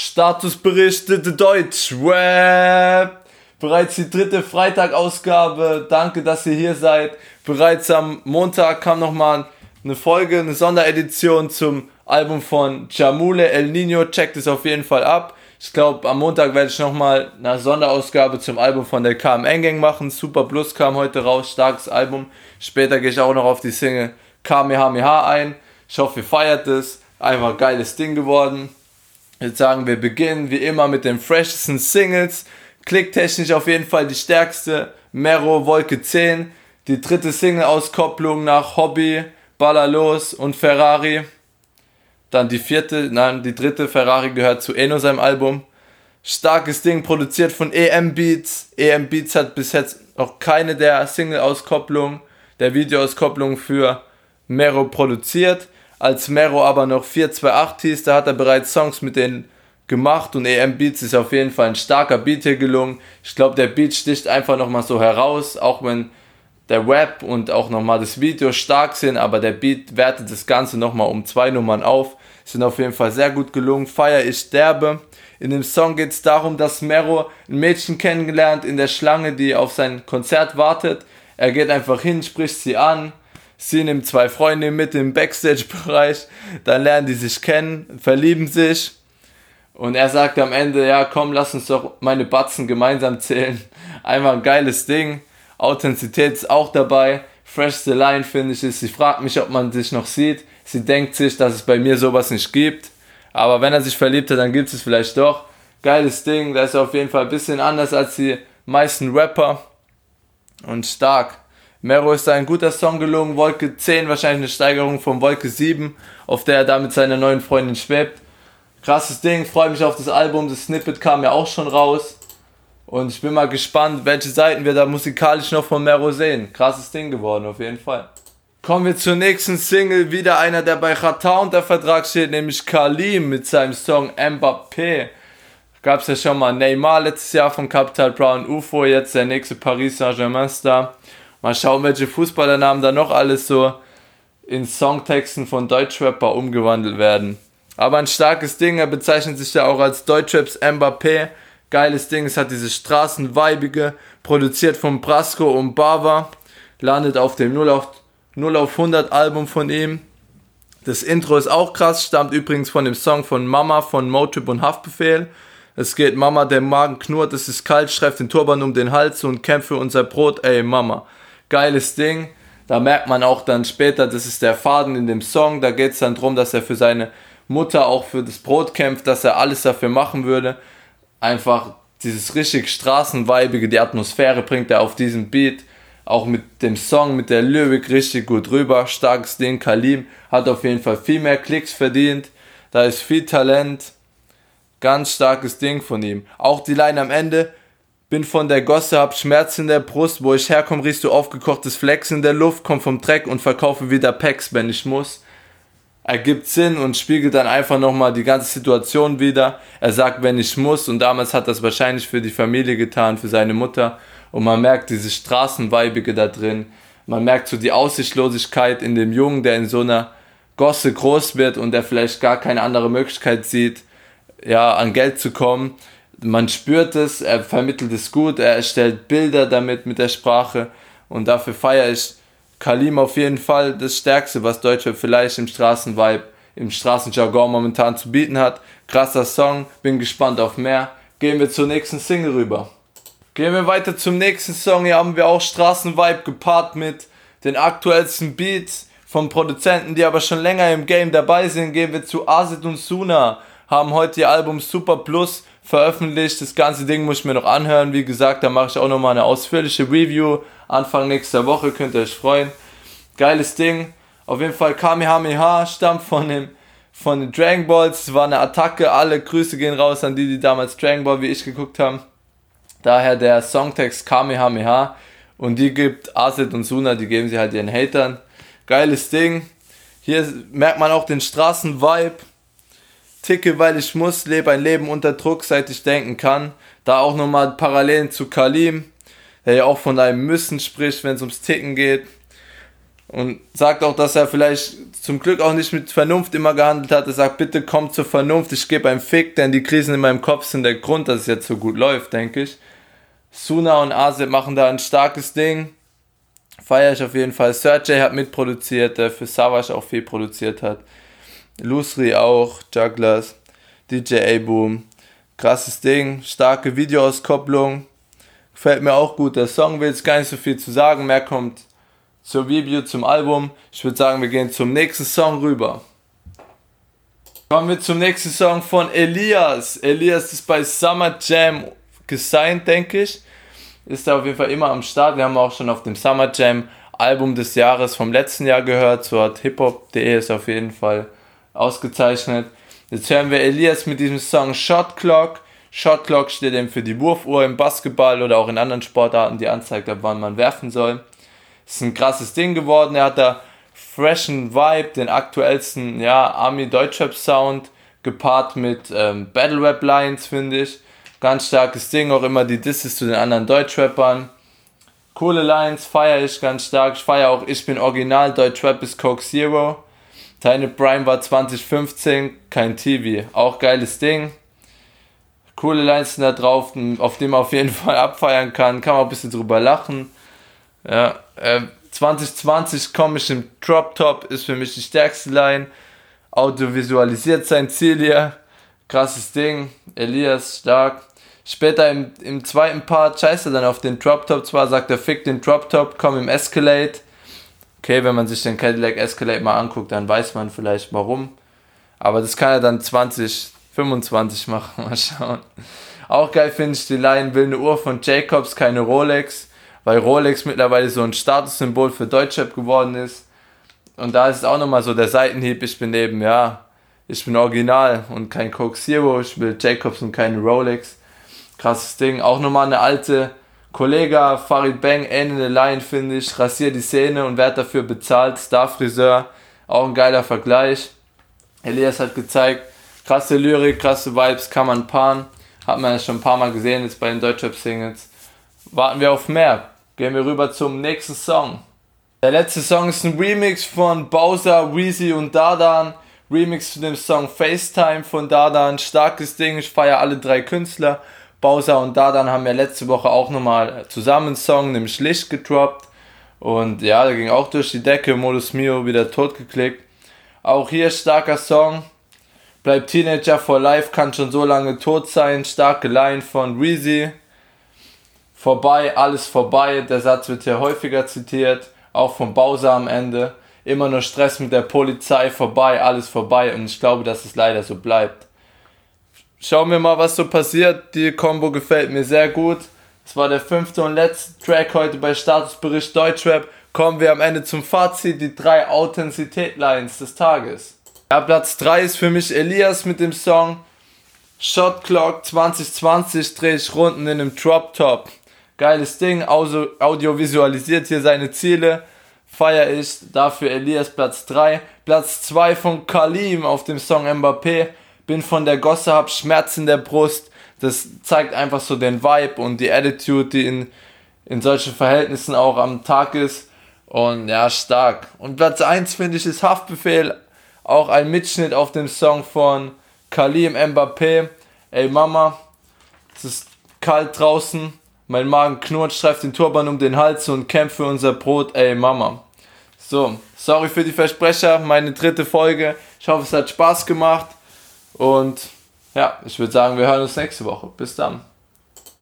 Statusberichte Deutsch Web. Bereits die dritte Freitagausgabe. Danke, dass ihr hier seid. Bereits am Montag kam nochmal eine Folge, eine Sonderedition zum Album von Jamule El Nino. Checkt es auf jeden Fall ab. Ich glaube, am Montag werde ich nochmal eine Sonderausgabe zum Album von der KMN Gang machen. Super Plus kam heute raus, starkes Album. Später gehe ich auch noch auf die Single Kamehameha ein. Ich hoffe, ihr feiert es. Einfach geiles Ding geworden. Würde sagen, wir beginnen wie immer mit den freshesten Singles. Klicktechnisch auf jeden Fall die stärkste. Mero Wolke 10. Die dritte Single-Auskopplung nach Hobby, Ballerlos und Ferrari. Dann die vierte, nein, die dritte Ferrari gehört zu Eno seinem Album. Starkes Ding, produziert von EM Beats. EM Beats hat bis jetzt noch keine der Single-Auskopplungen, der Videoauskopplung für Mero produziert. Als Mero aber noch 428 hieß, da hat er bereits Songs mit denen gemacht und EM Beats ist auf jeden Fall ein starker Beat hier gelungen. Ich glaube, der Beat sticht einfach nochmal so heraus, auch wenn der Web und auch nochmal das Video stark sind, aber der Beat wertet das Ganze nochmal um zwei Nummern auf. Sind auf jeden Fall sehr gut gelungen. Feier ich derbe. In dem Song geht es darum, dass Mero ein Mädchen kennengelernt in der Schlange, die auf sein Konzert wartet. Er geht einfach hin, spricht sie an. Sie nimmt zwei Freunde mit im Backstage-Bereich. Dann lernen die sich kennen, verlieben sich. Und er sagt am Ende, ja komm, lass uns doch meine Batzen gemeinsam zählen. Einfach ein geiles Ding. Authentizität ist auch dabei. Freshste Line finde ich ist, sie fragt mich, ob man sich noch sieht. Sie denkt sich, dass es bei mir sowas nicht gibt. Aber wenn er sich verliebt hat, dann gibt es vielleicht doch. Geiles Ding, das ist auf jeden Fall ein bisschen anders als die meisten Rapper. Und stark. Mero ist ein guter Song gelungen. Wolke 10, wahrscheinlich eine Steigerung von Wolke 7, auf der er da mit seiner neuen Freundin schwebt. Krasses Ding, freue mich auf das Album. Das Snippet kam ja auch schon raus. Und ich bin mal gespannt, welche Seiten wir da musikalisch noch von Mero sehen. Krasses Ding geworden, auf jeden Fall. Kommen wir zur nächsten Single. Wieder einer, der bei Rata unter Vertrag steht, nämlich Kalim mit seinem Song Mbappé. Gab es ja schon mal Neymar letztes Jahr von Capital Brown UFO, jetzt der nächste Paris Saint-Germain-Star. Mal schauen, welche Fußballernamen da noch alles so in Songtexten von Deutschrapper umgewandelt werden. Aber ein starkes Ding, er bezeichnet sich ja auch als Deutschraps Mbappé Geiles Ding, es hat diese Straßenweibige, produziert von Brasco und Bava, landet auf dem 0 auf, 0 auf 100 Album von ihm. Das Intro ist auch krass, stammt übrigens von dem Song von Mama von Motrip und Haftbefehl. Es geht Mama, der Magen knurrt, es ist kalt, schreibt den Turban um den Hals und kämpfe unser Brot, ey Mama. Geiles Ding. Da merkt man auch dann später, das ist der Faden in dem Song. Da geht es dann darum, dass er für seine Mutter auch für das Brot kämpft, dass er alles dafür machen würde einfach dieses richtig Straßenweibige, die Atmosphäre bringt er auf diesem Beat. Auch mit dem Song, mit der Lyrik richtig gut rüber. Starkes Ding. Kalim hat auf jeden Fall viel mehr Klicks verdient. Da ist viel Talent. Ganz starkes Ding von ihm. Auch die Line am Ende. Bin von der Gosse, hab Schmerz in der Brust. Wo ich herkomme, riechst du aufgekochtes Flex in der Luft. Komm vom Dreck und verkaufe wieder Packs, wenn ich muss ergibt Sinn und spiegelt dann einfach nochmal die ganze Situation wieder. Er sagt, wenn ich muss, und damals hat das wahrscheinlich für die Familie getan, für seine Mutter. Und man merkt diese Straßenweibige da drin. Man merkt so die Aussichtslosigkeit in dem Jungen, der in so einer Gosse groß wird und der vielleicht gar keine andere Möglichkeit sieht, ja, an Geld zu kommen. Man spürt es, er vermittelt es gut, er erstellt Bilder damit mit der Sprache und dafür feiere ich Kalim auf jeden Fall das Stärkste, was Deutsche vielleicht im Straßenvibe, im Straßenjargon momentan zu bieten hat. Krasser Song, bin gespannt auf mehr. Gehen wir zur nächsten Single rüber. Gehen wir weiter zum nächsten Song. Hier haben wir auch Straßenvibe gepaart mit den aktuellsten Beats von Produzenten, die aber schon länger im Game dabei sind. Gehen wir zu Asit und Suna. Haben heute ihr Album Super Plus veröffentlicht. Das ganze Ding muss ich mir noch anhören. Wie gesagt, da mache ich auch nochmal eine ausführliche Review. Anfang nächster Woche könnt ihr euch freuen. Geiles Ding. Auf jeden Fall Kamehameha stammt von dem von den Dragon Balls. Es war eine Attacke. Alle Grüße gehen raus an die, die damals Dragon Ball wie ich geguckt haben. Daher der Songtext Kamehameha. Und die gibt Aset und Suna, die geben sie halt ihren Hatern. Geiles Ding. Hier merkt man auch den Straßenvibe ticke, weil ich muss, lebe ein Leben unter Druck, seit ich denken kann. Da auch nochmal Parallelen zu Kalim, der ja auch von einem Müssen spricht, wenn es ums Ticken geht. und sagt auch, dass er vielleicht zum Glück auch nicht mit Vernunft immer gehandelt hat. Er sagt, bitte komm zur Vernunft, ich gebe einen Fick, denn die Krisen in meinem Kopf sind der Grund, dass es jetzt so gut läuft, denke ich. Suna und Asep machen da ein starkes Ding. Feiere ich auf jeden Fall. Sergey hat mitproduziert, der für Savage auch viel produziert hat. Lusri auch, Jugglers, DJ A-Boom. Krasses Ding, starke Videoauskopplung. Gefällt mir auch gut. Der Song will jetzt gar nicht so viel zu sagen. Mehr kommt zur Review, zum Album. Ich würde sagen, wir gehen zum nächsten Song rüber. Kommen wir zum nächsten Song von Elias. Elias ist bei Summer Jam gesigned, denke ich. Ist da auf jeden Fall immer am Start. Wir haben auch schon auf dem Summer Jam Album des Jahres vom letzten Jahr gehört. So hat hiphop.de ist auf jeden Fall ausgezeichnet. Jetzt hören wir Elias mit diesem Song Shot Clock. Shot Clock steht eben für die Wurfuhr im Basketball oder auch in anderen Sportarten, die anzeigt, ab wann man werfen soll ist ein krasses Ding geworden. Er hat da freshen Vibe, den aktuellsten ja, Army Deutschrap Sound gepaart mit ähm, Battle Rap Lines, finde ich. Ganz starkes Ding, auch immer die Disses zu den anderen Deutschrappern. Coole Lines, feiere ich ganz stark. Ich feiere auch Ich bin Original, Deutschrap ist Coke Zero. Deine Prime war 2015, kein TV. Auch geiles Ding. Coole Lines da drauf, auf dem man auf jeden Fall abfeiern kann. Kann man ein bisschen drüber lachen. Ja, äh, 2020 komme ich im Drop Top, ist für mich die stärkste Line. Audiovisualisiert sein Ziel hier. Krasses Ding. Elias stark. Später im, im zweiten Part scheißt er dann auf den Drop Top zwar, sagt er, fick den Drop Top, komm im Escalade. Okay, wenn man sich den Cadillac Escalade mal anguckt, dann weiß man vielleicht warum. Aber das kann er dann 2025 machen, mal schauen. Auch geil finde ich die Line, will eine Uhr von Jacobs, keine Rolex weil Rolex mittlerweile so ein Statussymbol für Deutschrap geworden ist. Und da ist auch nochmal so der Seitenhieb, ich bin eben, ja, ich bin original und kein Coke Zero, ich will Jacobs und keine Rolex. Krasses Ding. Auch nochmal eine alte Kollege, Farid Bang, ähnliche Line, finde ich. Rasiert die Szene und wird dafür bezahlt. Star Friseur, auch ein geiler Vergleich. Elias hat gezeigt, krasse Lyrik, krasse Vibes, kann man paaren. Hat man ja schon ein paar Mal gesehen jetzt bei den Deutschrap-Singles. Warten wir auf mehr. Gehen wir rüber zum nächsten Song. Der letzte Song ist ein Remix von Bowser, Weezy und Dardan. Remix zu dem Song FaceTime von Dardan. Starkes Ding, ich feiere alle drei Künstler. Bowser und Dardan haben ja letzte Woche auch nochmal zusammen einen Song, nämlich Licht gedroppt. Und ja, der ging auch durch die Decke. Modus Mio wieder totgeklickt. Auch hier starker Song. Bleibt Teenager for Life, kann schon so lange tot sein. Starke Line von Weezy vorbei, alles vorbei. Der Satz wird hier häufiger zitiert, auch vom Bowser am Ende. Immer nur Stress mit der Polizei, vorbei, alles vorbei. Und ich glaube, dass es leider so bleibt. Schauen wir mal, was so passiert. Die Combo gefällt mir sehr gut. Es war der fünfte und letzte Track heute bei Statusbericht Deutschrap. Kommen wir am Ende zum Fazit, die drei Authentizität-Lines des Tages. Ja, Platz 3 ist für mich Elias mit dem Song Shot Clock 2020 drehe ich Runden in einem Drop Top. Geiles Ding, audio, audiovisualisiert hier seine Ziele. Feier ich dafür Elias Platz 3. Platz 2 von Kalim auf dem Song Mbappé. Bin von der Gosse, hab Schmerz in der Brust. Das zeigt einfach so den Vibe und die Attitude, die in, in solchen Verhältnissen auch am Tag ist. Und ja, stark. Und Platz 1 finde ich ist Haftbefehl. Auch ein Mitschnitt auf dem Song von Kalim Mbappé. Ey Mama, es ist kalt draußen. Mein Magen knurrt, streift den Turban um den Hals und kämpft für unser Brot. Ey, Mama. So, sorry für die Versprecher, meine dritte Folge. Ich hoffe, es hat Spaß gemacht. Und ja, ich würde sagen, wir hören uns nächste Woche. Bis dann.